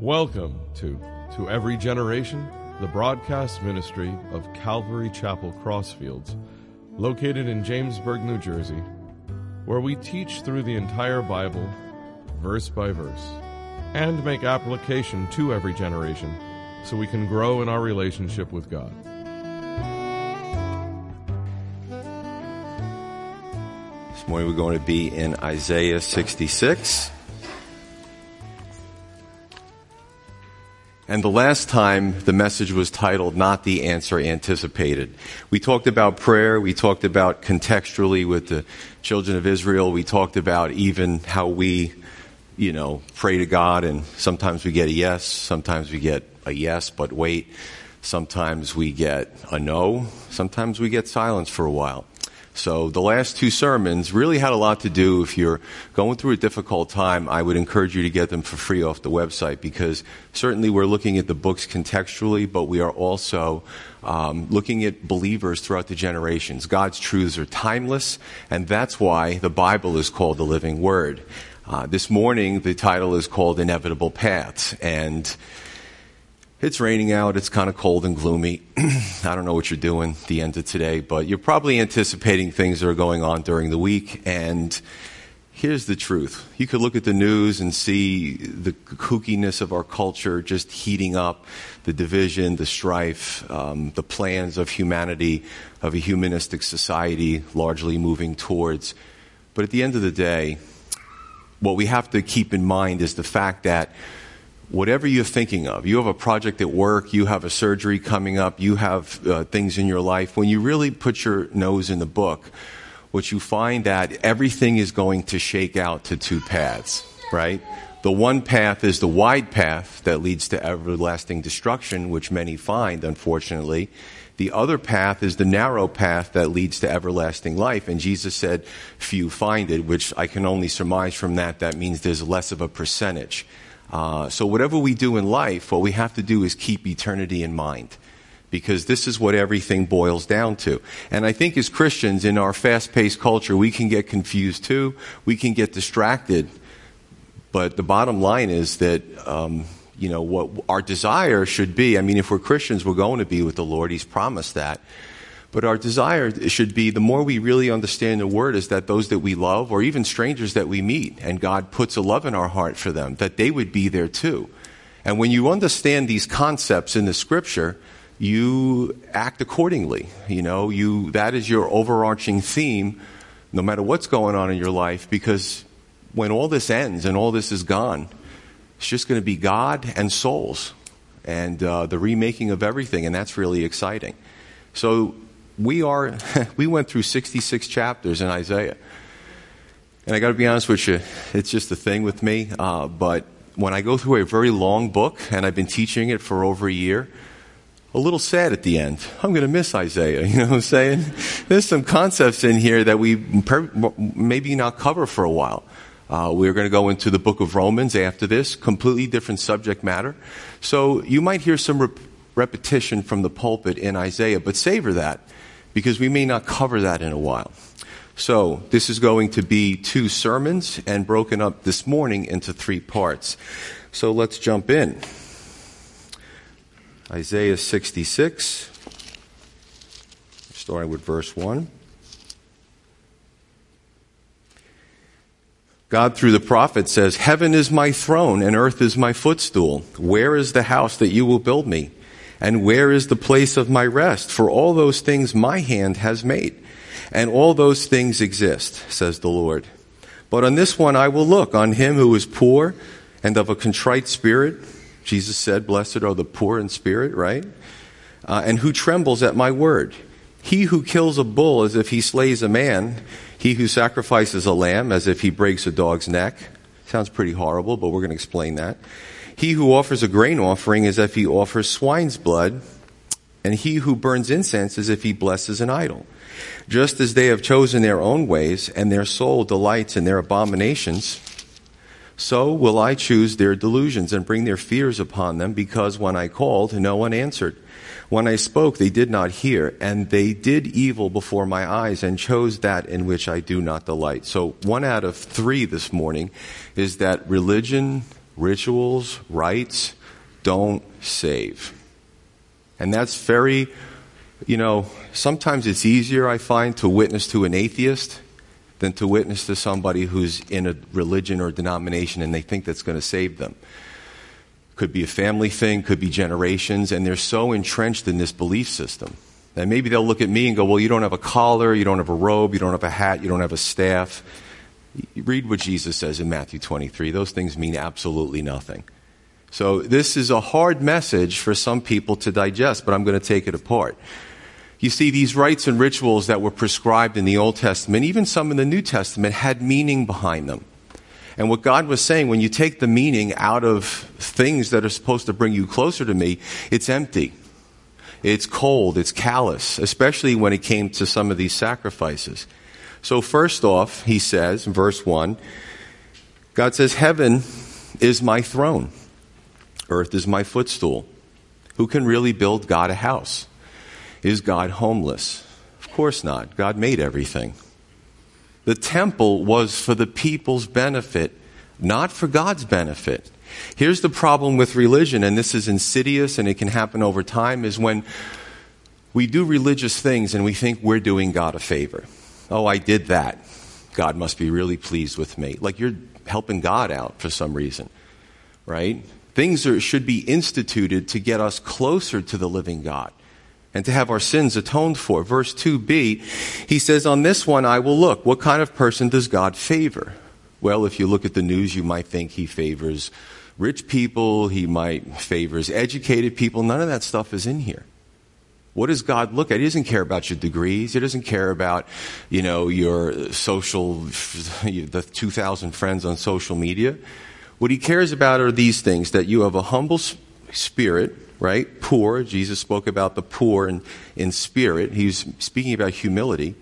Welcome to To Every Generation, the broadcast ministry of Calvary Chapel Crossfields, located in Jamesburg, New Jersey, where we teach through the entire Bible, verse by verse, and make application to every generation so we can grow in our relationship with God. This morning we're going to be in Isaiah 66. And the last time the message was titled Not the Answer Anticipated. We talked about prayer. We talked about contextually with the children of Israel. We talked about even how we, you know, pray to God and sometimes we get a yes. Sometimes we get a yes, but wait. Sometimes we get a no. Sometimes we get silence for a while. So the last two sermons really had a lot to do. If you're going through a difficult time, I would encourage you to get them for free off the website because certainly we're looking at the books contextually, but we are also um, looking at believers throughout the generations. God's truths are timeless, and that's why the Bible is called the living word. Uh, this morning, the title is called Inevitable Paths, and it's raining out. It's kind of cold and gloomy. I don't know what you're doing the end of today, but you're probably anticipating things that are going on during the week. And here's the truth. You could look at the news and see the kookiness of our culture just heating up, the division, the strife, um, the plans of humanity, of a humanistic society largely moving towards. But at the end of the day, what we have to keep in mind is the fact that whatever you're thinking of, you have a project at work, you have a surgery coming up, you have uh, things in your life, when you really put your nose in the book, what you find that everything is going to shake out to two paths, right? The one path is the wide path that leads to everlasting destruction, which many find, unfortunately. The other path is the narrow path that leads to everlasting life. And Jesus said, few find it, which I can only surmise from that, that means there's less of a percentage. Uh, so whatever we do in life, what we have to do is keep eternity in mind. Because this is what everything boils down to. And I think as Christians in our fast paced culture, we can get confused too. We can get distracted. But the bottom line is that, um, you know, what our desire should be. I mean, if we're Christians, we're going to be with the Lord. He's promised that. But our desire should be the more we really understand the word is that those that we love or even strangers that we meet and God puts a love in our heart for them, that they would be there too. And when you understand these concepts in the scripture, you act accordingly. You know, you, that is your overarching theme no matter what's going on in your life because when all this ends and all this is gone, it's just going to be God and souls and uh, the remaking of everything, and that's really exciting. So we are, we went through 66 chapters in Isaiah. And I got to be honest with you, it's just a thing with me. Uh, but when I go through a very long book, and I've been teaching it for over a year, a little sad at the end. I'm going to miss Isaiah. You know what I'm saying? There's some concepts in here that we per- maybe not cover for a while. Uh, we're going to go into the book of Romans after this, completely different subject matter. So you might hear some rep- repetition from the pulpit in Isaiah, but savor that because we may not cover that in a while. So, this is going to be two sermons and broken up this morning into three parts. So, let's jump in. Isaiah 66, starting with verse 1. God, through the prophet, says, Heaven is my throne and earth is my footstool. Where is the house that you will build me? And where is the place of my rest? For all those things my hand has made. And all those things exist, says the Lord. But on this one I will look, on him who is poor and of a contrite spirit. Jesus said, Blessed are the poor in spirit, right? Uh, and who trembles at my word. He who kills a bull as if he slays a man, he who sacrifices a lamb as if he breaks a dog's neck. Sounds pretty horrible, but we're going to explain that. He who offers a grain offering is as if he offers swine's blood, and he who burns incense as if he blesses an idol. Just as they have chosen their own ways, and their soul delights in their abominations, so will I choose their delusions and bring their fears upon them, because when I called, no one answered. When I spoke, they did not hear, and they did evil before my eyes and chose that in which I do not delight. So one out of three this morning is that religion rituals, rites don't save. And that's very, you know, sometimes it's easier, I find, to witness to an atheist than to witness to somebody who's in a religion or denomination and they think that's going to save them. Could be a family thing, could be generations, and they're so entrenched in this belief system. And maybe they'll look at me and go, Well, you don't have a collar, you don't have a robe, you don't have a hat, you don't have a staff. Read what Jesus says in Matthew 23. Those things mean absolutely nothing. So, this is a hard message for some people to digest, but I'm going to take it apart. You see, these rites and rituals that were prescribed in the Old Testament, even some in the New Testament, had meaning behind them. And what God was saying, when you take the meaning out of things that are supposed to bring you closer to me, it's empty. It's cold. It's callous, especially when it came to some of these sacrifices. So, first off, he says verse 1 God says, Heaven is my throne, earth is my footstool. Who can really build God a house? Is God homeless? Of course not. God made everything. The temple was for the people's benefit, not for God's benefit. Here's the problem with religion, and this is insidious and it can happen over time, is when we do religious things and we think we're doing God a favor. Oh, I did that. God must be really pleased with me. Like you're helping God out for some reason, right? Things are, should be instituted to get us closer to the living God and to have our sins atoned for. Verse 2b, he says, On this one I will look. What kind of person does God favor? Well, if you look at the news, you might think he favors rich people, he might favors educated people. None of that stuff is in here. What does God look at? He doesn't care about your degrees. He doesn't care about, you know, your social, the 2,000 friends on social media. What he cares about are these things that you have a humble spirit, right? Poor. Jesus spoke about the poor in, in spirit. He's speaking about humility.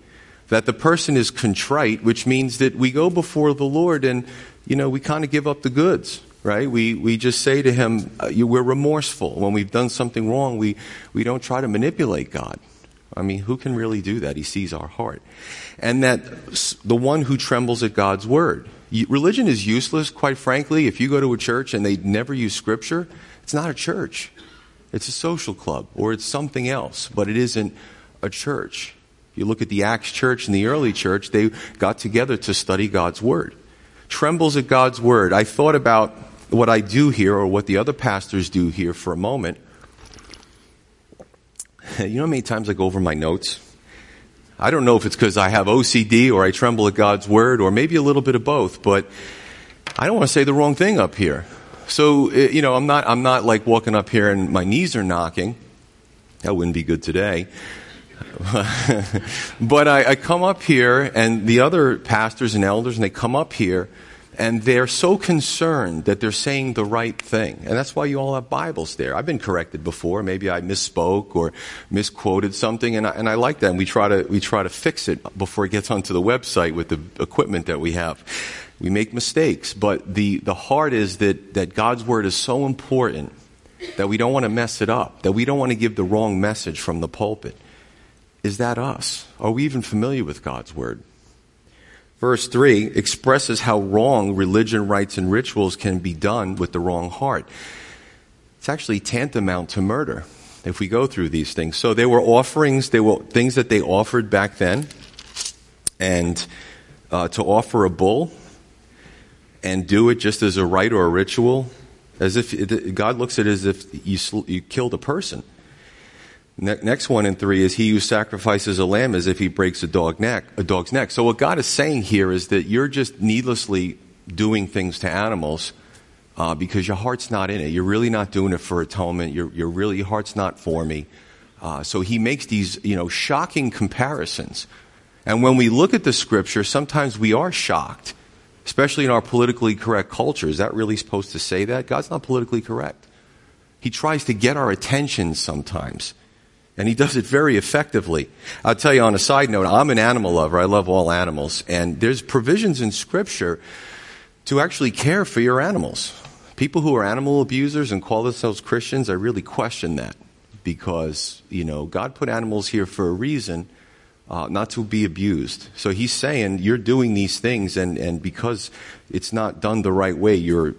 That the person is contrite, which means that we go before the Lord and, you know, we kind of give up the goods, right? We, we just say to Him, uh, we're remorseful. When we've done something wrong, we, we don't try to manipulate God. I mean, who can really do that? He sees our heart. And that the one who trembles at God's word. Religion is useless, quite frankly. If you go to a church and they never use scripture, it's not a church. It's a social club or it's something else, but it isn't a church. You look at the Acts church and the early church, they got together to study God's word. Trembles at God's word. I thought about what I do here or what the other pastors do here for a moment. You know how many times I go over my notes? I don't know if it's because I have OCD or I tremble at God's word or maybe a little bit of both, but I don't want to say the wrong thing up here. So, eh, you know, I'm not, I'm not like walking up here and my knees are knocking. That wouldn't be good today. but I, I come up here and the other pastors and elders and they come up here and they're so concerned that they're saying the right thing. And that's why you all have Bibles there. I've been corrected before. Maybe I misspoke or misquoted something, and I, and I like that. And we try, to, we try to fix it before it gets onto the website with the equipment that we have. We make mistakes, but the, the heart is that, that God's Word is so important that we don't want to mess it up, that we don't want to give the wrong message from the pulpit. Is that us? Are we even familiar with God's Word? Verse 3 expresses how wrong religion, rites, and rituals can be done with the wrong heart. It's actually tantamount to murder if we go through these things. So there were offerings, there were things that they offered back then, and uh, to offer a bull and do it just as a rite or a ritual, as if it, God looks at it as if you, you killed a person. Ne- next one in three is he who sacrifices a lamb as if he breaks a dog neck, a dog's neck. So what God is saying here is that you're just needlessly doing things to animals uh, because your heart's not in it. You're really not doing it for atonement. You're really your heart's not for me. Uh, so he makes these you know shocking comparisons. And when we look at the scripture, sometimes we are shocked, especially in our politically correct culture. Is that really supposed to say that? God's not politically correct. He tries to get our attention sometimes. And he does it very effectively. I'll tell you on a side note, I'm an animal lover. I love all animals. And there's provisions in scripture to actually care for your animals. People who are animal abusers and call themselves Christians, I really question that because, you know, God put animals here for a reason, uh, not to be abused. So he's saying you're doing these things and, and because it's not done the right way, you're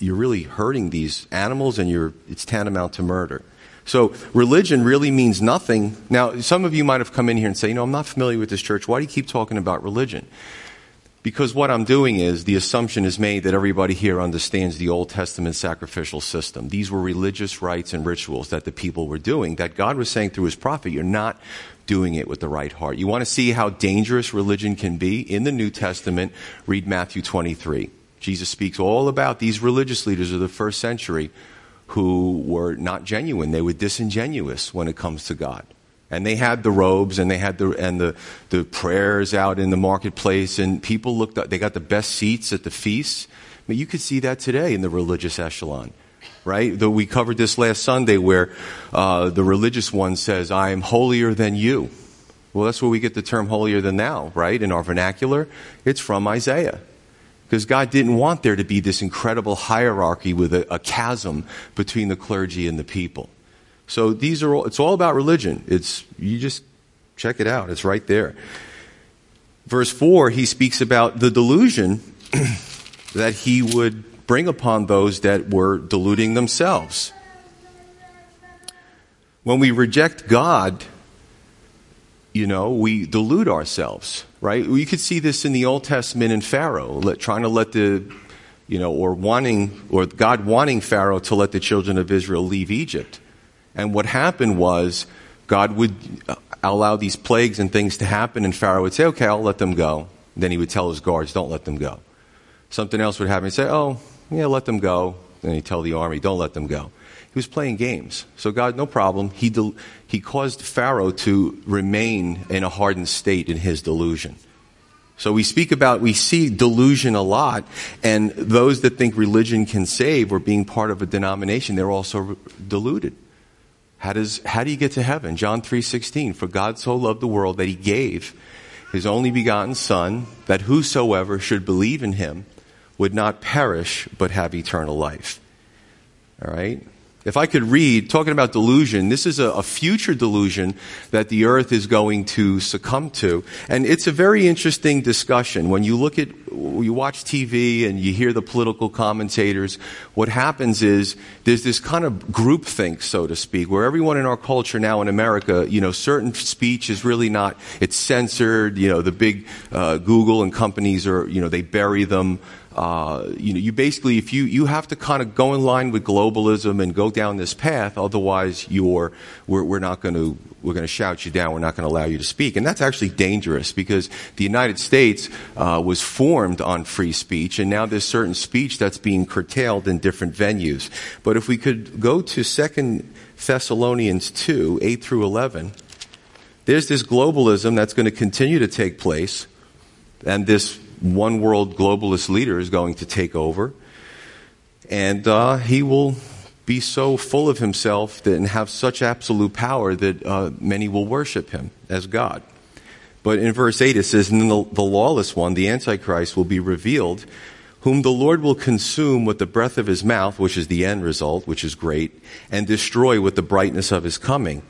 you're really hurting these animals and you're, it's tantamount to murder. So religion really means nothing. Now, some of you might have come in here and say, you know, I'm not familiar with this church. Why do you keep talking about religion? Because what I'm doing is the assumption is made that everybody here understands the Old Testament sacrificial system. These were religious rites and rituals that the people were doing, that God was saying through his prophet, you're not doing it with the right heart. You want to see how dangerous religion can be? In the New Testament, read Matthew 23. Jesus speaks all about these religious leaders of the first century who were not genuine. They were disingenuous when it comes to God. And they had the robes and they had the, and the, the prayers out in the marketplace and people looked up, they got the best seats at the feasts. I mean, you could see that today in the religious echelon, right? Though we covered this last Sunday where, uh, the religious one says, I am holier than you. Well, that's where we get the term holier than thou, right? In our vernacular. It's from Isaiah. Because God didn't want there to be this incredible hierarchy with a, a, chasm between the clergy and the people. So these are all, it's all about religion. It's, you just check it out. It's right there. Verse 4, he speaks about the delusion that he would bring upon those that were deluding themselves. When we reject God, you know, we delude ourselves, right? You could see this in the Old Testament in Pharaoh, trying to let the, you know, or wanting, or God wanting Pharaoh to let the children of Israel leave Egypt. And what happened was God would uh, allow these plagues and things to happen, and Pharaoh would say, okay, I'll let them go. Then he would tell his guards, don't let them go. Something else would happen. He'd say, oh, yeah, let them go. Then he'd tell the army, don't let them go. He was playing games. So God, no problem. He, del- he caused Pharaoh to remain in a hardened state in his delusion. So we speak about, we see delusion a lot, and those that think religion can save or being part of a denomination, they're also deluded. How does, how do you get to heaven? John 3.16, for God so loved the world that he gave his only begotten son, that whosoever should believe in him would not perish, but have eternal life. All right? If I could read, talking about delusion, this is a, a, future delusion that the earth is going to succumb to. And it's a very interesting discussion. When you look at, you watch TV and you hear the political commentators, what happens is there's this kind of groupthink, so to speak, where everyone in our culture now in America, you know, certain speech is really not, it's censored, you know, the big uh, Google and companies are, you know, they bury them. Uh, you know, you basically, if you, you have to kind of go in line with globalism and go down this path, otherwise you're, we're, we're not going to, we're going to shout you down. We're not going to allow you to speak. And that's actually dangerous because the United States uh, was formed on free speech, and now there's certain speech that's being curtailed in different venues. But if we could go to Second Thessalonians 2, 8 through 11, there's this globalism that's going to continue to take place, and this one world globalist leader is going to take over. And uh, he will be so full of himself that, and have such absolute power that uh, many will worship him as God. But in verse 8 it says, And the, the lawless one, the Antichrist, will be revealed, whom the Lord will consume with the breath of his mouth, which is the end result, which is great, and destroy with the brightness of his coming.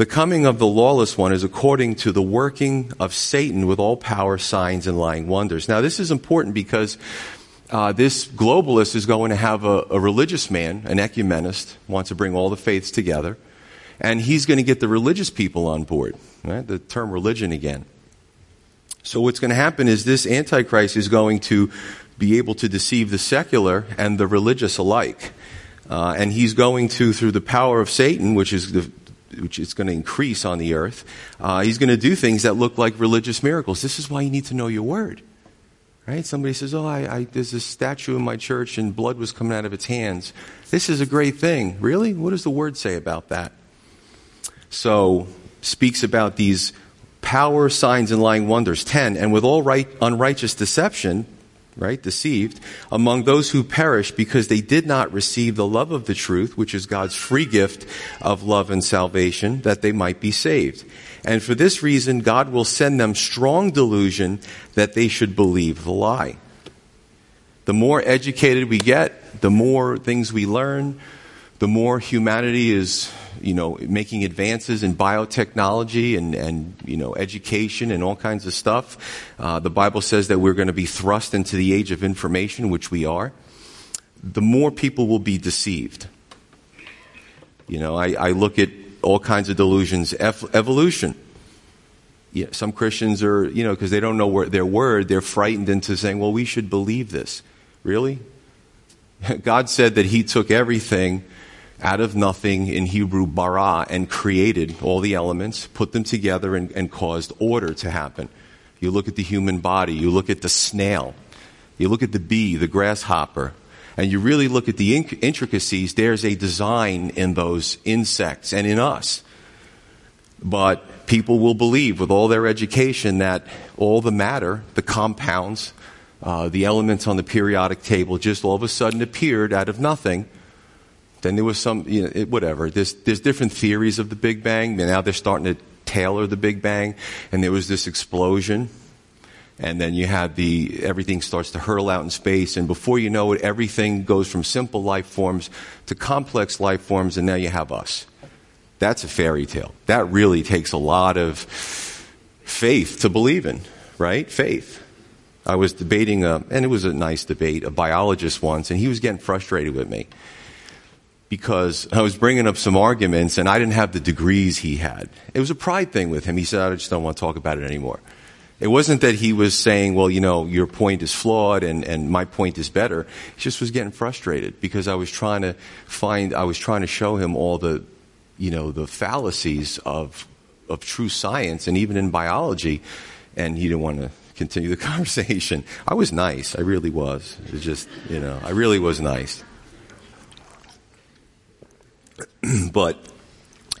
The coming of the lawless one is according to the working of Satan with all power, signs, and lying wonders. Now, this is important because uh, this globalist is going to have a, a religious man, an ecumenist, wants to bring all the faiths together, and he's going to get the religious people on board. Right? The term religion again. So, what's going to happen is this Antichrist is going to be able to deceive the secular and the religious alike. Uh, and he's going to, through the power of Satan, which is the, which is going to increase on the earth, uh, he's going to do things that look like religious miracles. This is why you need to know your word. Right? Somebody says, Oh, I, I, there's a statue in my church and blood was coming out of its hands. This is a great thing. Really? What does the word say about that? So, speaks about these power, signs, and lying wonders. 10. And with all right, unrighteous deception, right, deceived, among those who perish because they did not receive the love of the truth, which is God's free gift of love and salvation, that they might be saved. And for this reason, God will send them strong delusion that they should believe the lie. The more educated we get, the more things we learn, the more humanity is you know, making advances in biotechnology and, and, you know, education and all kinds of stuff. Uh, the Bible says that we're going to be thrust into the age of information, which we are. the more people will be deceived. You know, I, I look at all kinds of delusions, evolution. Yeah, some Christians are, you know, because they don't know where, their word, they're frightened into saying, well, we should believe this. Really? God said that He took everything out of nothing in Hebrew bara and created all the elements, put them together, and, and caused order to happen. You look at the human body, you look at the snail, you look at the bee, the grasshopper, and you really look at the intricacies, there's a design in those insects and in us. But people will believe with all their education that all the matter, the compounds, uh, the elements on the periodic table just all of a sudden appeared out of nothing. Then there was some, you know, it, whatever. There's, there's different theories of the Big Bang. Now they're starting to tailor the Big Bang. And there was this explosion. And then you have the everything starts to hurl out in space. And before you know it everything goes from simple life forms to complex life forms. And now you have us. That's a fairy tale. That really takes a lot of faith to believe in right? Faith. I was debating a, and it was a nice debate a biologist once and he was getting frustrated with me because I was bringing up some arguments and I didn't have the degrees he had. It was a pride thing with him. He said, I just don't want to talk about it anymore. It wasn't that he was saying, well, you know, your point is flawed and, and my point is better. He just was getting frustrated because I was trying to find, I was trying to show him all the, you know, the fallacies of, of true science and even in biology. And he didn't want to continue the conversation. I was nice. I really was. It just, you know, I really was nice. but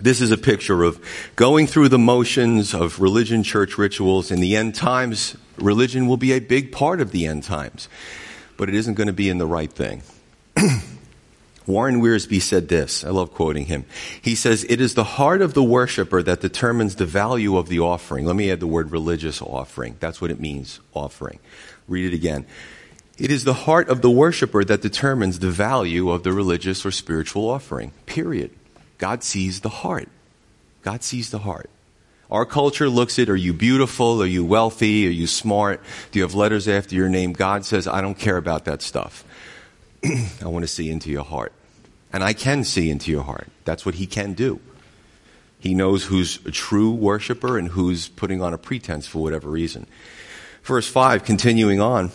this is a picture of going through the motions of religion, church rituals. In the end times, religion will be a big part of the end times, but it isn't going to be in the right thing. Warren Wiersbe said this. I love quoting him. He says, It is the heart of the worshiper that determines the value of the offering. Let me add the word religious offering. That's what it means, offering. Read it again. It is the heart of the worshiper that determines the value of the religious or spiritual offering. Period. God sees the heart. God sees the heart. Our culture looks at are you beautiful? Are you wealthy? Are you smart? Do you have letters after your name? God says, I don't care about that stuff. I want to see into your heart. And I can see into your heart. That's what He can do. He knows who's a true worshiper and who's putting on a pretense for whatever reason. Verse 5, continuing on,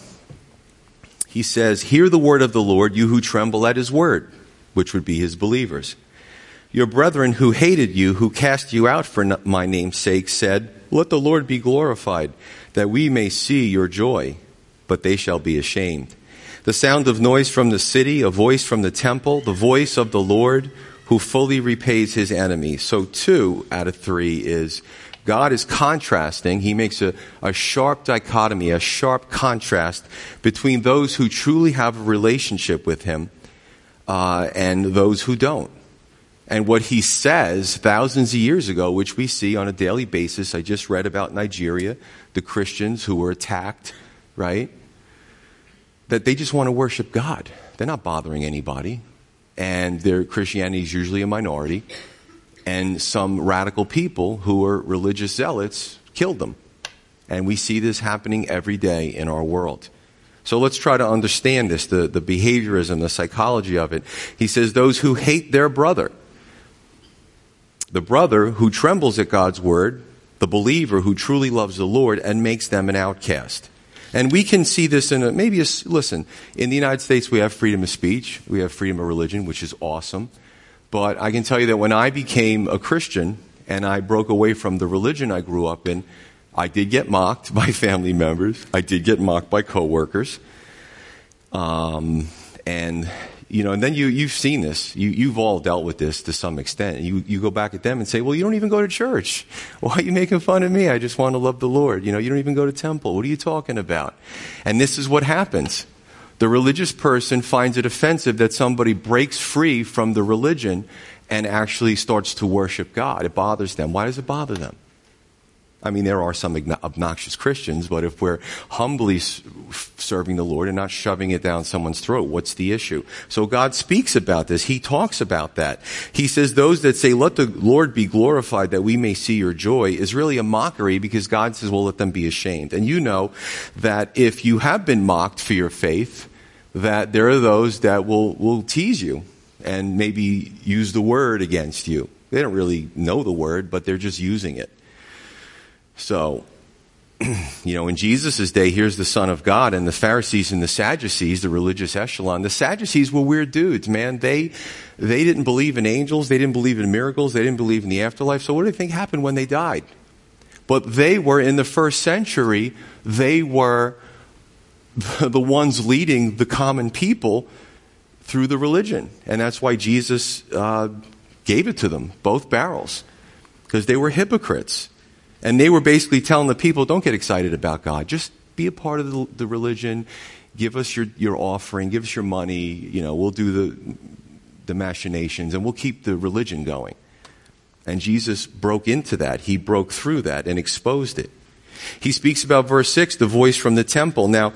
he says, Hear the word of the Lord, you who tremble at His word, which would be His believers. Your brethren who hated you, who cast you out for my name's sake, said, Let the Lord be glorified, that we may see your joy. But they shall be ashamed. The sound of noise from the city, a voice from the temple, the voice of the Lord who fully repays his enemies. So two out of three is God is contrasting. He makes a, a sharp dichotomy, a sharp contrast between those who truly have a relationship with him uh, and those who don't and what he says thousands of years ago, which we see on a daily basis. I just read about Nigeria, the Christians who were attacked, right? That they just want to worship God. They're not bothering anybody. And their Christianity is usually a minority. And some radical people who are religious zealots killed them. And we see this happening every day in our world. So let's try to understand this, the, the behaviorism, the psychology of it. He says, those who hate their brother the brother who trembles at God's word, the believer who truly loves the Lord and makes them an outcast. And we can see this in a, maybe a, listen, in the United States we have freedom of speech, we have freedom of religion, which is awesome. But I can tell you that when I became a Christian and I broke away from the religion I grew up in, I did get mocked by family members. I did get mocked by coworkers. Um, and you know, and then you, you've seen this. You, you've all dealt with this to some extent. You, you go back at them and say, well, you don't even go to church. Why are you making fun of me? I just want to love the Lord. You know, you don't even go to temple. What are you talking about? And this is what happens. The religious person finds it offensive that somebody breaks free from the religion and actually starts to worship God. It bothers them. Why does it bother them? I mean, there are some obnoxious Christians, but if we're humbly serving the Lord and not shoving it down someone's throat, what's the issue? So God speaks about this. He talks about that. He says those that say, let the Lord be glorified that we may see your joy is really a mockery because God says, well, let them be ashamed. And you know that if you have been mocked for your faith, that there are those that will, will tease you and maybe use the word against you. They don't really know the word, but they're just using it. So, you know, in Jesus' day, here's the Son of God, and the Pharisees and the Sadducees, the religious echelon. The Sadducees were weird dudes, man. They, they didn't believe in angels, they didn't believe in miracles, they didn't believe in the afterlife. So, what do you think happened when they died? But they were in the first century, they were the ones leading the common people through the religion. And that's why Jesus uh, gave it to them, both barrels, because they were hypocrites. And they were basically telling the people, don't get excited about God. Just be a part of the, the religion. Give us your, your offering. Give us your money. You know, we'll do the, the machinations and we'll keep the religion going. And Jesus broke into that. He broke through that and exposed it. He speaks about verse 6, the voice from the temple. Now,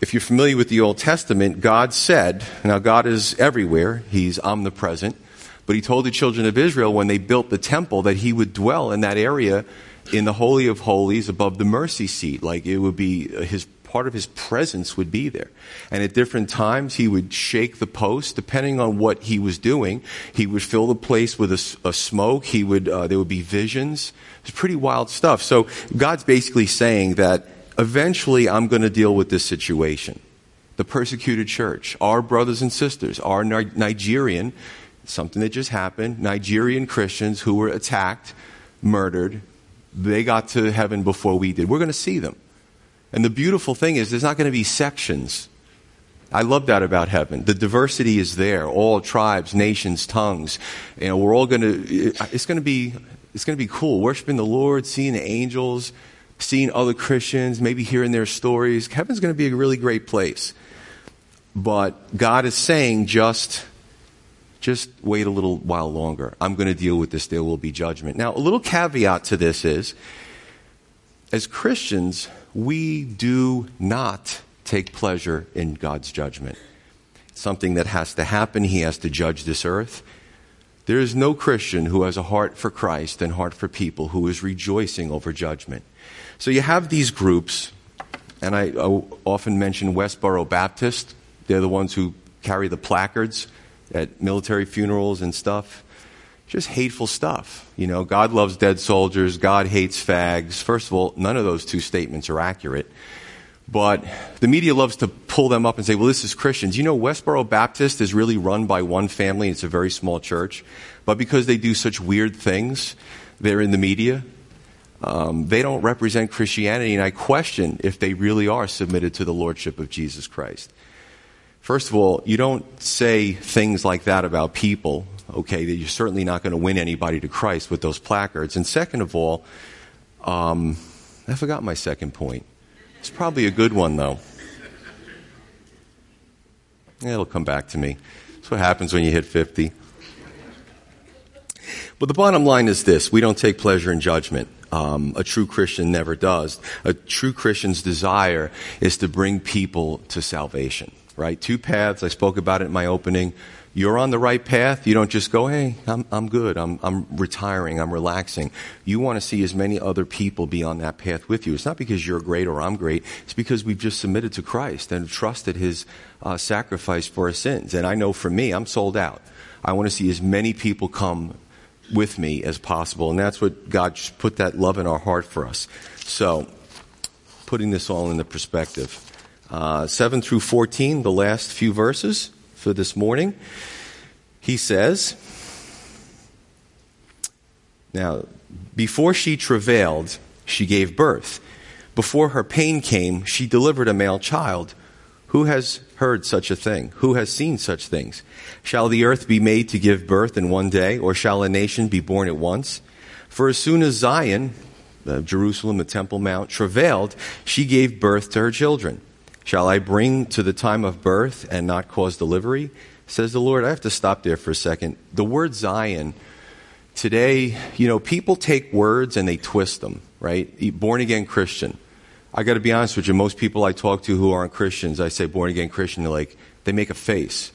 if you're familiar with the Old Testament, God said, now God is everywhere, He's omnipresent, but He told the children of Israel when they built the temple that He would dwell in that area in the Holy of Holies above the mercy seat. Like it would be His part of his presence would be there. And at different times, he would shake the post, depending on what he was doing. He would fill the place with a, a smoke. He would, uh, there would be visions. It's pretty wild stuff. So God's basically saying that eventually I'm going to deal with this situation. The persecuted church, our brothers and sisters, our Nigerian, something that just happened, Nigerian Christians who were attacked, murdered, they got to heaven before we did. We're going to see them. And the beautiful thing is, there's not going to be sections. I love that about heaven. The diversity is there. All tribes, nations, tongues. You know, we're all going to, it's going to be, it's going to be cool. Worshiping the Lord, seeing the angels, seeing other Christians, maybe hearing their stories. Heaven's going to be a really great place. But God is saying just, just wait a little while longer. I'm going to deal with this. There will be judgment. Now, a little caveat to this is, as Christians, we do not take pleasure in God's judgment. It's something that has to happen. He has to judge this earth. There is no Christian who has a heart for Christ and heart for people who is rejoicing over judgment. So you have these groups, and I, I often mention Westboro Baptist. They're the ones who carry the placards at military funerals and stuff just hateful stuff. You know, God loves dead soldiers, God hates fags. First of all, none of those two statements are accurate. But the media loves to pull them up and say, well, this is Christians. You know, Westboro Baptist is really run by one family. It's a very small church. But because they do such weird things, they're in the media. Um, they don't represent Christianity, and I question if they really are submitted to the Lordship of Jesus Christ. First of all, you don't say things like that about people okay, that you're certainly not going to win anybody to Christ with those placards. And second of all, um, I forgot my second point. It's probably a good one, though. It'll come back to me. That's what happens when you hit 50. But the bottom line is this we don't take pleasure in judgment. Um, a true Christian never does. A true Christian's desire is to bring people to salvation, right? Two paths. I spoke about it in my opening you're on the right path. You don't just go, hey, I'm, I'm good. I'm, I'm retiring. I'm relaxing. You want to see as many other people be on that path with you. It's not because you're great or I'm great. It's because we've just submitted to Christ and trusted His uh, sacrifice for our sins. And I know for me, I'm sold out. I want to see as many people come with me as possible. And that's what God put that love in our heart for us. So, putting this all into perspective. Uh, 7 through 14, the last few verses for this morning. He says, Now, before she travailed, she gave birth. Before her pain came, she delivered a male child. Who has heard such a thing? Who has seen such things? Shall the earth be made to give birth in one day, or shall a nation be born at once? For as soon as Zion, uh, Jerusalem, the Temple Mount, travailed, she gave birth to her children. Shall I bring to the time of birth and not cause delivery? Says the Lord. I have to stop there for a second. The word Zion, today, you know, people take words and they twist them, right? Born again Christian. I got to be honest with you, most people I talk to who aren't Christians, I say born again Christian, they're like, they make a face.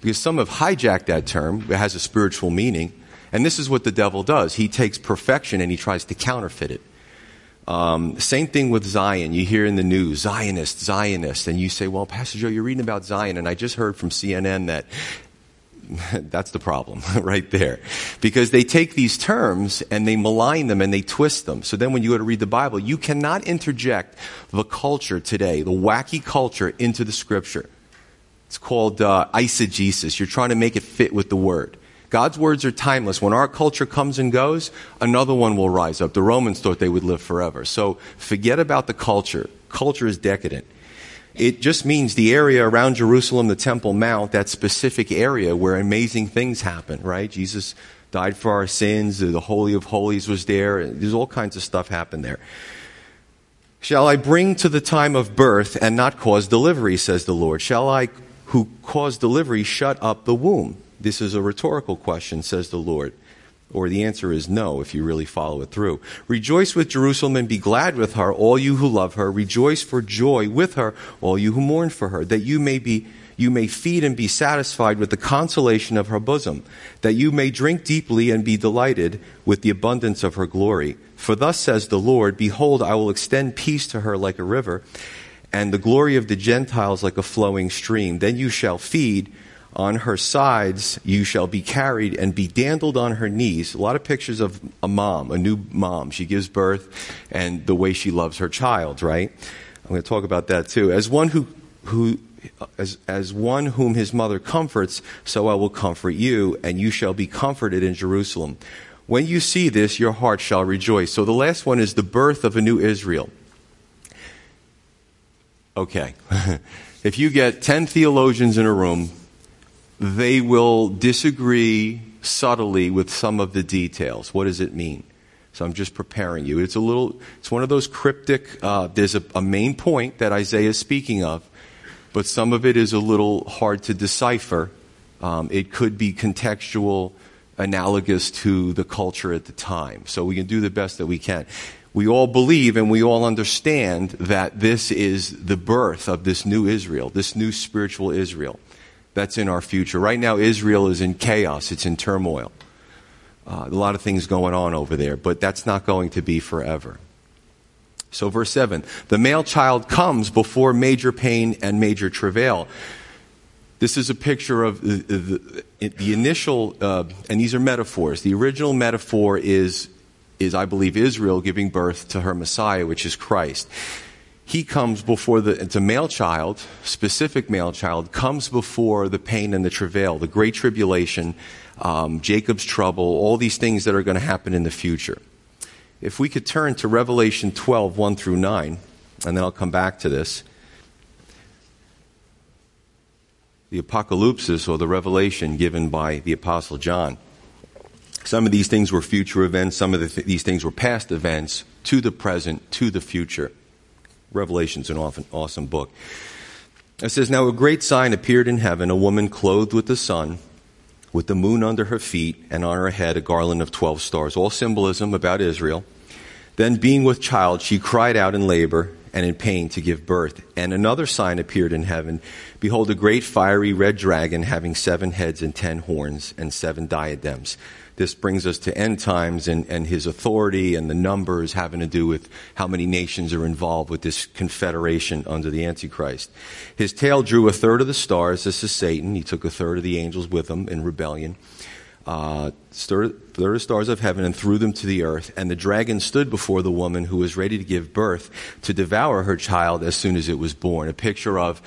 Because some have hijacked that term, it has a spiritual meaning. And this is what the devil does. He takes perfection and he tries to counterfeit it. Um, same thing with Zion. You hear in the news, Zionist, Zionist, and you say, well, Pastor Joe, you're reading about Zion, and I just heard from CNN that that's the problem right there. Because they take these terms and they malign them and they twist them. So then when you go to read the Bible, you cannot interject the culture today, the wacky culture, into the scripture. It's called uh, eisegesis. You're trying to make it fit with the word. God's words are timeless. When our culture comes and goes, another one will rise up. The Romans thought they would live forever. So forget about the culture. Culture is decadent. It just means the area around Jerusalem, the Temple Mount, that specific area where amazing things happen, right? Jesus died for our sins. The Holy of Holies was there. There's all kinds of stuff happened there. Shall I bring to the time of birth and not cause delivery, says the Lord? Shall I, who cause delivery, shut up the womb? This is a rhetorical question, says the Lord. Or the answer is no if you really follow it through. Rejoice with Jerusalem and be glad with her, all you who love her. Rejoice for joy with her, all you who mourn for her, that you may be you may feed and be satisfied with the consolation of her bosom, that you may drink deeply and be delighted with the abundance of her glory. For thus says the Lord, Behold, I will extend peace to her like a river, and the glory of the Gentiles like a flowing stream. Then you shall feed on her sides you shall be carried and be dandled on her knees. A lot of pictures of a mom, a new mom. She gives birth and the way she loves her child, right? I'm going to talk about that too. As one who, who, as, as one whom his mother comforts, so I will comfort you, and you shall be comforted in Jerusalem. When you see this, your heart shall rejoice. So the last one is the birth of a new Israel. Okay. if you get 10 theologians in a room, they will disagree subtly with some of the details. What does it mean? So I'm just preparing you. It's a little, it's one of those cryptic, uh, there's a, a main point that Isaiah is speaking of, but some of it is a little hard to decipher. Um, it could be contextual, analogous to the culture at the time. So we can do the best that we can. We all believe and we all understand that this is the birth of this new Israel, this new spiritual Israel that's in our future. Right now, Israel is in chaos, it's in turmoil. Uh, a lot of things going on over there, but that's not going to be forever. So, verse 7 the male child comes before major pain and major travail. This is a picture of the, the, the initial, uh, and these are metaphors. The original metaphor is, is, I believe, Israel giving birth to her Messiah, which is Christ he comes before the, it's a male child, specific male child, comes before the pain and the travail, the great tribulation, um, Jacob's trouble, all these things that are going to happen in the future. If we could turn to Revelation 12, 1 through 9, and then I'll come back to this. The apocalypse or the revelation given by the Apostle John. Some of these things were future events, some of the th- these things were past events to the present, to the future. Revelation's an often, awesome book. It says, Now a great sign appeared in heaven, a woman clothed with the sun, with the moon under her feet, and on her head a garland of twelve stars. All symbolism about Israel. Then, being with child, she cried out in labor and in pain to give birth. And another sign appeared in heaven. Behold, a great fiery red dragon having seven heads and ten horns and seven diadems this brings us to end times and, and his authority and the numbers having to do with how many nations are involved with this confederation under the Antichrist. His tail drew a third of the stars. This is Satan. He took a third of the angels with him in rebellion. Uh, third of stars of heaven and threw them to the earth. And the dragon stood before the woman who was ready to give birth to devour her child as soon as it was born. A picture of,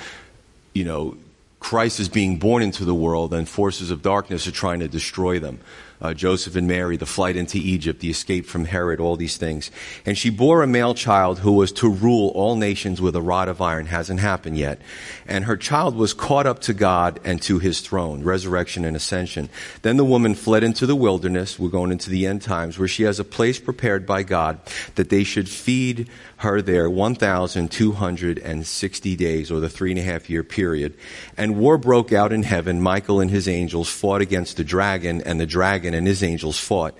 you know, Christ is being born into the world and forces of darkness are trying to destroy them uh, Joseph and Mary, the flight into Egypt, the escape from Herod, all these things. And she bore a male child who was to rule all nations with a rod of iron. Hasn't happened yet. And her child was caught up to God and to his throne, resurrection and ascension. Then the woman fled into the wilderness. We're going into the end times where she has a place prepared by God that they should feed her there 1,260 days or the three and a half year period. And war broke out in heaven. Michael and his angels fought against the dragon and the dragon dragon and his angels fought,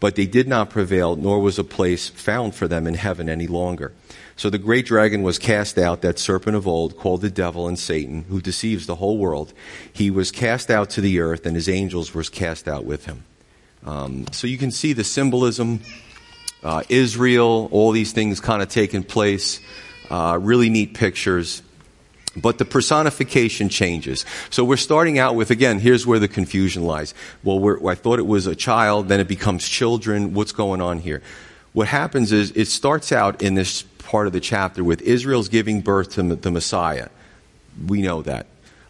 but they did not prevail, nor was a place found for them in heaven any longer. So the great dragon was cast out, that serpent of old, called the devil and Satan, who deceives the whole world. He was cast out to the earth, and his angels were cast out with him. Um, so you can see the symbolism uh, Israel, all these things kind of taking place. Uh, really neat pictures. But the personification changes. So we're starting out with, again, here's where the confusion lies. Well, I thought it was a child, then it becomes children. What's going on here? What happens is it starts out in this part of the chapter with Israel's giving birth to the Messiah. We know that.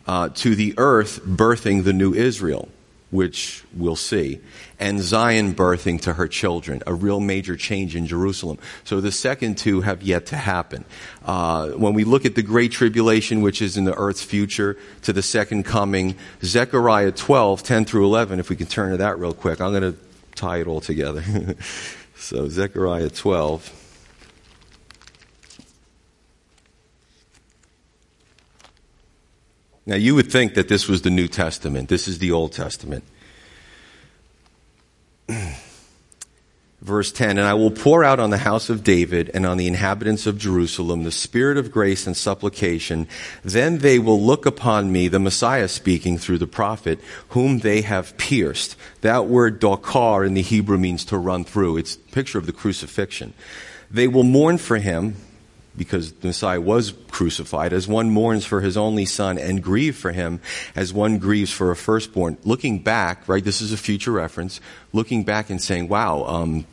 Uh, to the earth birthing the new Israel which we'll see, and Zion birthing to her children, a real major change in Jerusalem. So the second two have yet to happen. Uh, when we look at the Great Tribulation, which is in the earth's future, to the second coming, Zechariah 12, 10 through 11, if we can turn to that real quick, I'm going to tie it all together. so Zechariah 12. Now, you would think that this was the New Testament. This is the Old Testament. Verse 10 And I will pour out on the house of David and on the inhabitants of Jerusalem the spirit of grace and supplication. Then they will look upon me, the Messiah speaking through the prophet, whom they have pierced. That word dokar in the Hebrew means to run through. It's a picture of the crucifixion. They will mourn for him because the Messiah was crucified, as one mourns for his only son and grieve for him as one grieves for a firstborn. Looking back, right, this is a future reference, looking back and saying, wow, um,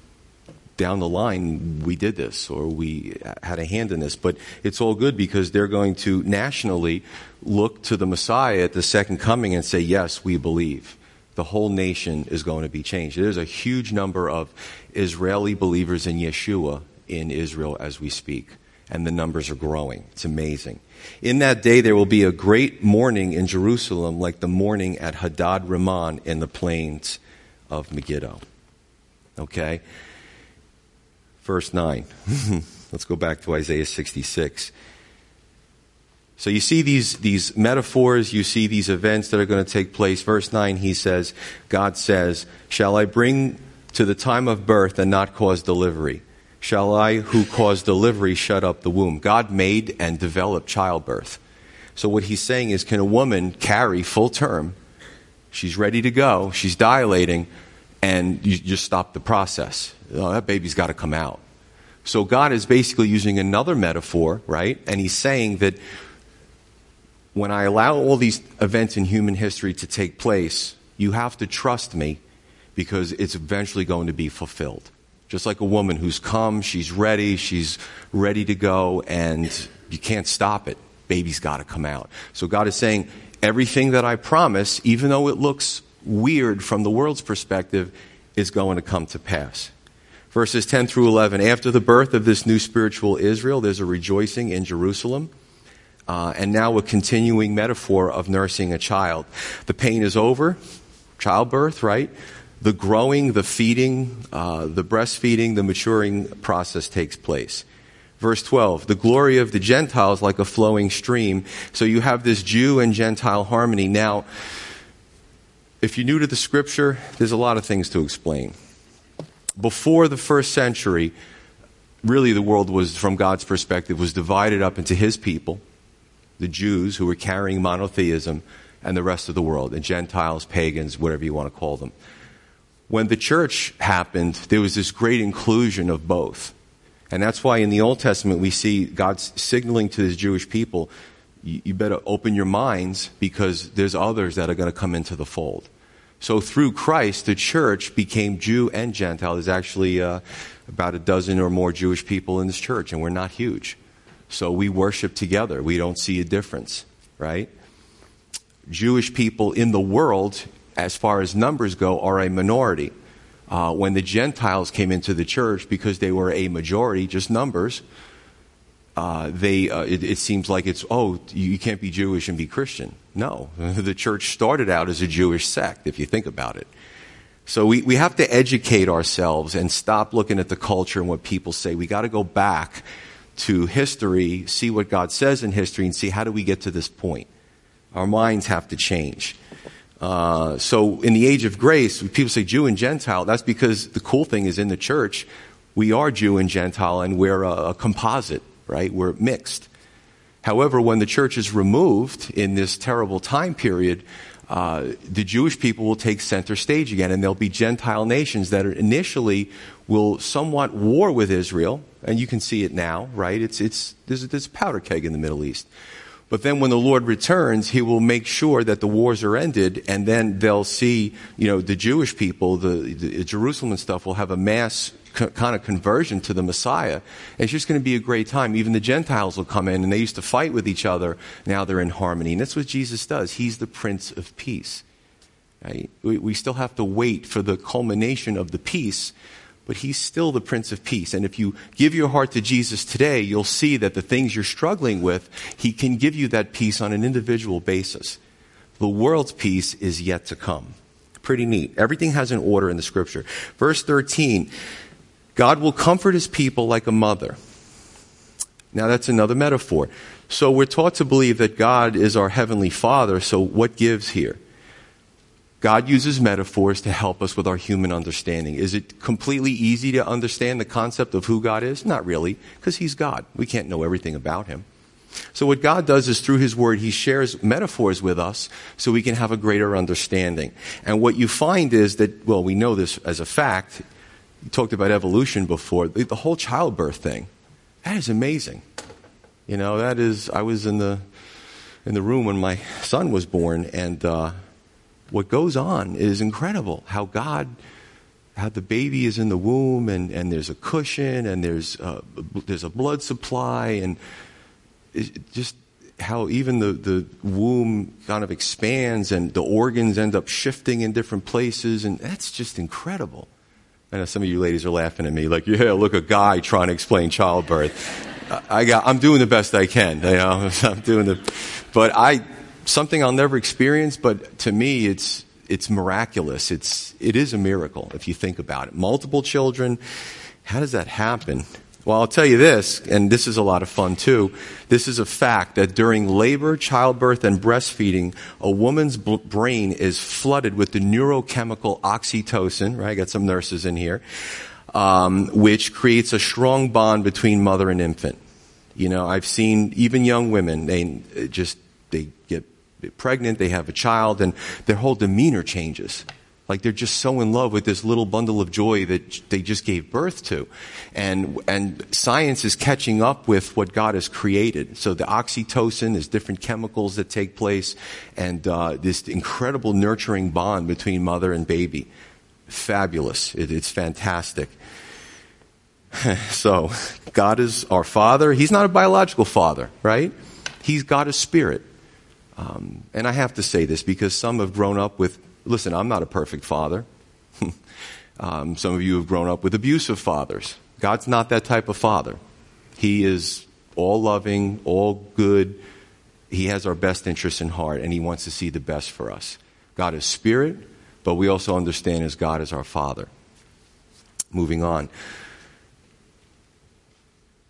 down the line we did this or we had a hand in this. But it's all good because they're going to nationally look to the Messiah at the second coming and say, yes, we believe. The whole nation is going to be changed. There's a huge number of Israeli believers in Yeshua in Israel as we speak and the numbers are growing. It's amazing. In that day, there will be a great mourning in Jerusalem, like the mourning at Hadad Rimmon in the plains of Megiddo. Okay? Verse 9. Let's go back to Isaiah 66. So you see these, these metaphors, you see these events that are going to take place. Verse 9, he says, God says, Shall I bring to the time of birth and not cause delivery? Shall I, who cause delivery, shut up the womb? God made and developed childbirth. So what he's saying is, can a woman carry full term? She's ready to go. She's dilating, and you just stop the process. Oh, that baby's got to come out. So God is basically using another metaphor, right? And he's saying that when I allow all these events in human history to take place, you have to trust me because it's eventually going to be fulfilled. Just like a woman who's come, she's ready, she's ready to go, and you can't stop it. Baby's got to come out. So God is saying, everything that I promise, even though it looks weird from the world's perspective, is going to come to pass. Verses 10 through 11. After the birth of this new spiritual Israel, there's a rejoicing in Jerusalem. Uh, and now a continuing metaphor of nursing a child. The pain is over, childbirth, right? The growing, the feeding, uh, the breastfeeding, the maturing process takes place. Verse 12, the glory of the Gentiles like a flowing stream. So you have this Jew and Gentile harmony. Now, if you're new to the scripture, there's a lot of things to explain. Before the first century, really the world was, from God's perspective, was divided up into his people, the Jews who were carrying monotheism, and the rest of the world, and Gentiles, pagans, whatever you want to call them when the church happened, there was this great inclusion of both. And that's why in the Old Testament we see God signaling to his Jewish people, you better open your minds because there's others that are going to come into the fold. So through Christ, the church became Jew and Gentile. There's actually uh, about a dozen or more Jewish people in this church, and we're not huge. So we worship together. We don't see a difference, right? Jewish people in the world as far as numbers go, are a minority. Uh, when the Gentiles came into the church, because they were a majority, just numbers, uh, they, uh, it, it, seems like it's, oh, you can't be Jewish and be Christian. No. the church started out as a Jewish sect, if you think about it. So we, we have to educate ourselves and stop looking at the culture and what people say. We got to go back to history, see what God says in history, and see how do we get to this point. Our minds have to change. Uh, so in the age of grace, people say Jew and Gentile, that's because the cool thing is in the church, we are Jew and Gentile and we're a, a composite, right? We're mixed. However, when the church is removed in this terrible time period, uh, the Jewish people will take center stage again, and there'll be Gentile nations that initially will somewhat war with Israel, and you can see it now, right? It's, it's, there's, there's a powder keg in the Middle East. But then when the Lord returns, he will make sure that the wars are ended, and then they'll see, you know, the Jewish people, the, the Jerusalem and stuff will have a mass co- kind of conversion to the Messiah. And it's just going to be a great time. Even the Gentiles will come in, and they used to fight with each other. Now they're in harmony. And that's what Jesus does. He's the Prince of Peace. Right? We, we still have to wait for the culmination of the peace but he's still the Prince of Peace. And if you give your heart to Jesus today, you'll see that the things you're struggling with, he can give you that peace on an individual basis. The world's peace is yet to come. Pretty neat. Everything has an order in the scripture. Verse 13 God will comfort his people like a mother. Now, that's another metaphor. So, we're taught to believe that God is our heavenly Father, so what gives here? God uses metaphors to help us with our human understanding. Is it completely easy to understand the concept of who God is? Not really, because He's God. We can't know everything about Him. So what God does is through His Word, He shares metaphors with us so we can have a greater understanding. And what you find is that, well, we know this as a fact. You talked about evolution before. The whole childbirth thing. That is amazing. You know, that is, I was in the, in the room when my son was born and, uh, what goes on is incredible. How God, how the baby is in the womb and, and there's a cushion and there's uh, a, there's a blood supply and just how even the, the womb kind of expands and the organs end up shifting in different places and that's just incredible. I know some of you ladies are laughing at me like, yeah, look, a guy trying to explain childbirth. I got, I'm doing the best I can, you know, I'm doing the, but I, something I'll never experience, but to me, it's, it's miraculous. It's, it is a miracle if you think about it. Multiple children, how does that happen? Well, I'll tell you this, and this is a lot of fun too. This is a fact that during labor, childbirth, and breastfeeding, a woman's b- brain is flooded with the neurochemical oxytocin, right? I got some nurses in here, um, which creates a strong bond between mother and infant. You know, I've seen even young women, they just, they get pregnant, they have a child, and their whole demeanor changes. Like they're just so in love with this little bundle of joy that they just gave birth to. And, and science is catching up with what God has created. So the oxytocin is different chemicals that take place and uh, this incredible nurturing bond between mother and baby. Fabulous. It, it's fantastic. so God is our father. He's not a biological father, right? He's God of spirit. Um, and I have to say this because some have grown up with, listen, I'm not a perfect father. um, some of you have grown up with abusive fathers. God's not that type of father. He is all loving, all good. He has our best interests in heart, and He wants to see the best for us. God is spirit, but we also understand as God is our Father. Moving on.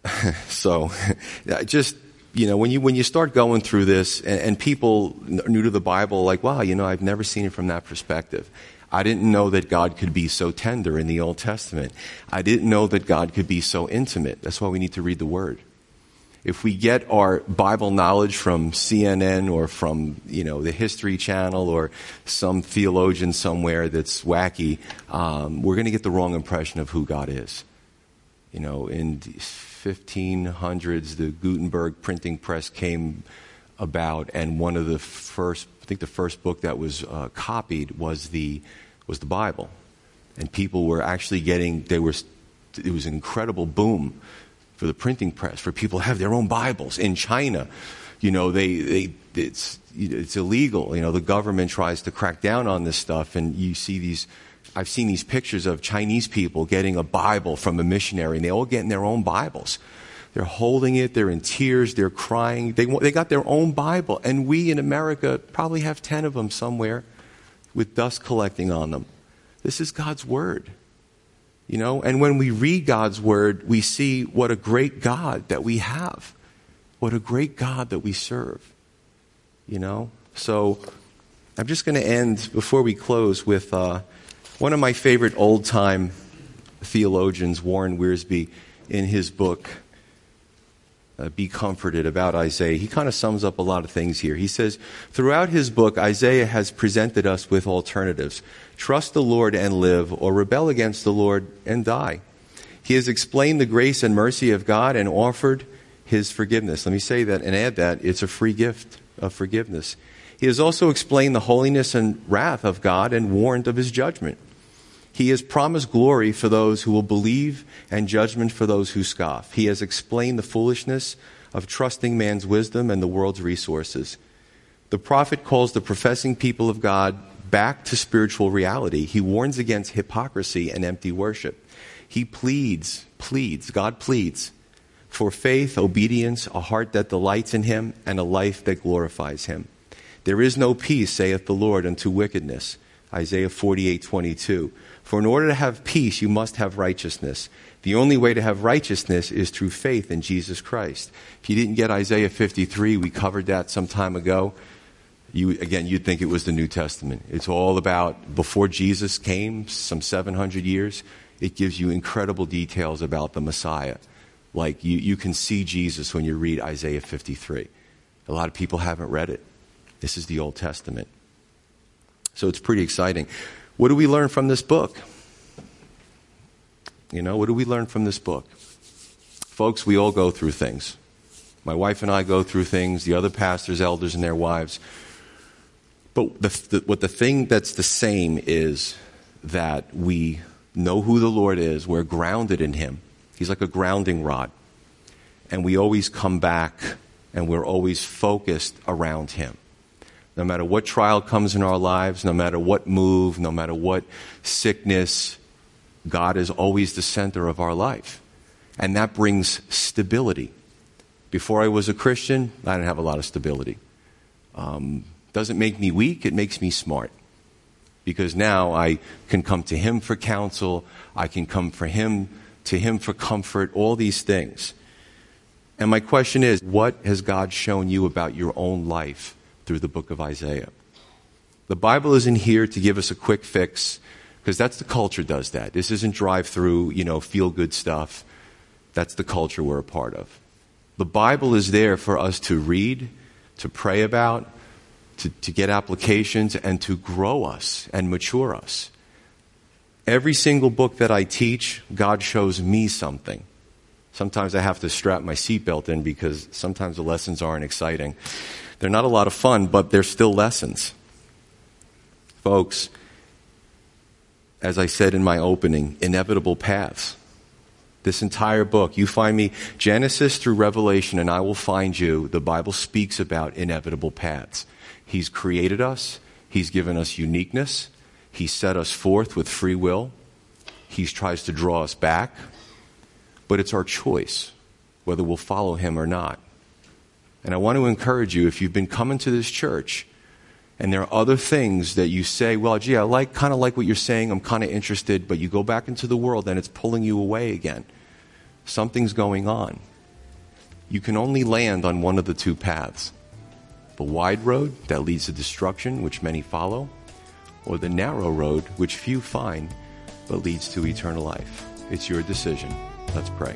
so, just you know, when you, when you start going through this and, and people new to the Bible, like, wow, you know, I've never seen it from that perspective. I didn't know that God could be so tender in the Old Testament. I didn't know that God could be so intimate. That's why we need to read the Word. If we get our Bible knowledge from CNN or from, you know, the History Channel or some theologian somewhere that's wacky, um, we're going to get the wrong impression of who God is. You know, in 1500s, the Gutenberg printing press came about, and one of the first, I think the first book that was uh, copied was the, was the Bible. And people were actually getting, they were, it was an incredible boom for the printing press, for people to have their own Bibles. In China, you know, they, they, it's, it's illegal. You know, the government tries to crack down on this stuff, and you see these I've seen these pictures of Chinese people getting a Bible from a missionary, and they all get in their own Bibles. They're holding it, they're in tears, they're crying. They, they got their own Bible, and we in America probably have 10 of them somewhere with dust collecting on them. This is God's Word. You know, and when we read God's Word, we see what a great God that we have. What a great God that we serve. You know? So, I'm just going to end before we close with. Uh, one of my favorite old time theologians, Warren Wiersbe, in his book, uh, be comforted about Isaiah. He kind of sums up a lot of things here. He says, throughout his book, Isaiah has presented us with alternatives. Trust the Lord and live, or rebel against the Lord and die. He has explained the grace and mercy of God and offered his forgiveness. Let me say that and add that it's a free gift of forgiveness. He has also explained the holiness and wrath of God and warned of his judgment. He has promised glory for those who will believe and judgment for those who scoff. He has explained the foolishness of trusting man's wisdom and the world's resources. The prophet calls the professing people of God back to spiritual reality. He warns against hypocrisy and empty worship. He pleads, pleads, God pleads for faith, obedience, a heart that delights in him, and a life that glorifies him. There is no peace, saith the Lord, unto wickedness. Isaiah 48, 22. For in order to have peace, you must have righteousness. The only way to have righteousness is through faith in Jesus Christ. If you didn't get Isaiah 53, we covered that some time ago. You, again, you'd think it was the New Testament. It's all about before Jesus came, some 700 years. It gives you incredible details about the Messiah. Like you, you can see Jesus when you read Isaiah 53. A lot of people haven't read it. This is the Old Testament. So it's pretty exciting. What do we learn from this book? You know, what do we learn from this book? Folks, we all go through things. My wife and I go through things, the other pastors, elders, and their wives. But the, the, what the thing that's the same is that we know who the Lord is, we're grounded in Him. He's like a grounding rod. And we always come back and we're always focused around Him no matter what trial comes in our lives, no matter what move, no matter what sickness, God is always the center of our life. And that brings stability. Before I was a Christian, I didn't have a lot of stability. Um, doesn't make me weak, it makes me smart. Because now I can come to Him for counsel, I can come for Him to Him for comfort, all these things. And my question is, what has God shown you about your own life through the book of Isaiah. The Bible isn't here to give us a quick fix because that's the culture does that. This isn't drive through, you know, feel good stuff. That's the culture we're a part of. The Bible is there for us to read, to pray about, to, to get applications, and to grow us and mature us. Every single book that I teach, God shows me something. Sometimes I have to strap my seatbelt in because sometimes the lessons aren't exciting. They're not a lot of fun, but they're still lessons. Folks, as I said in my opening, inevitable paths. This entire book, you find me Genesis through Revelation, and I will find you. The Bible speaks about inevitable paths. He's created us, He's given us uniqueness, He set us forth with free will, He tries to draw us back, but it's our choice whether we'll follow Him or not. And I want to encourage you if you've been coming to this church and there are other things that you say, well, gee, I like kind of like what you're saying, I'm kind of interested, but you go back into the world and it's pulling you away again. Something's going on. You can only land on one of the two paths the wide road that leads to destruction, which many follow, or the narrow road, which few find, but leads to eternal life. It's your decision. Let's pray.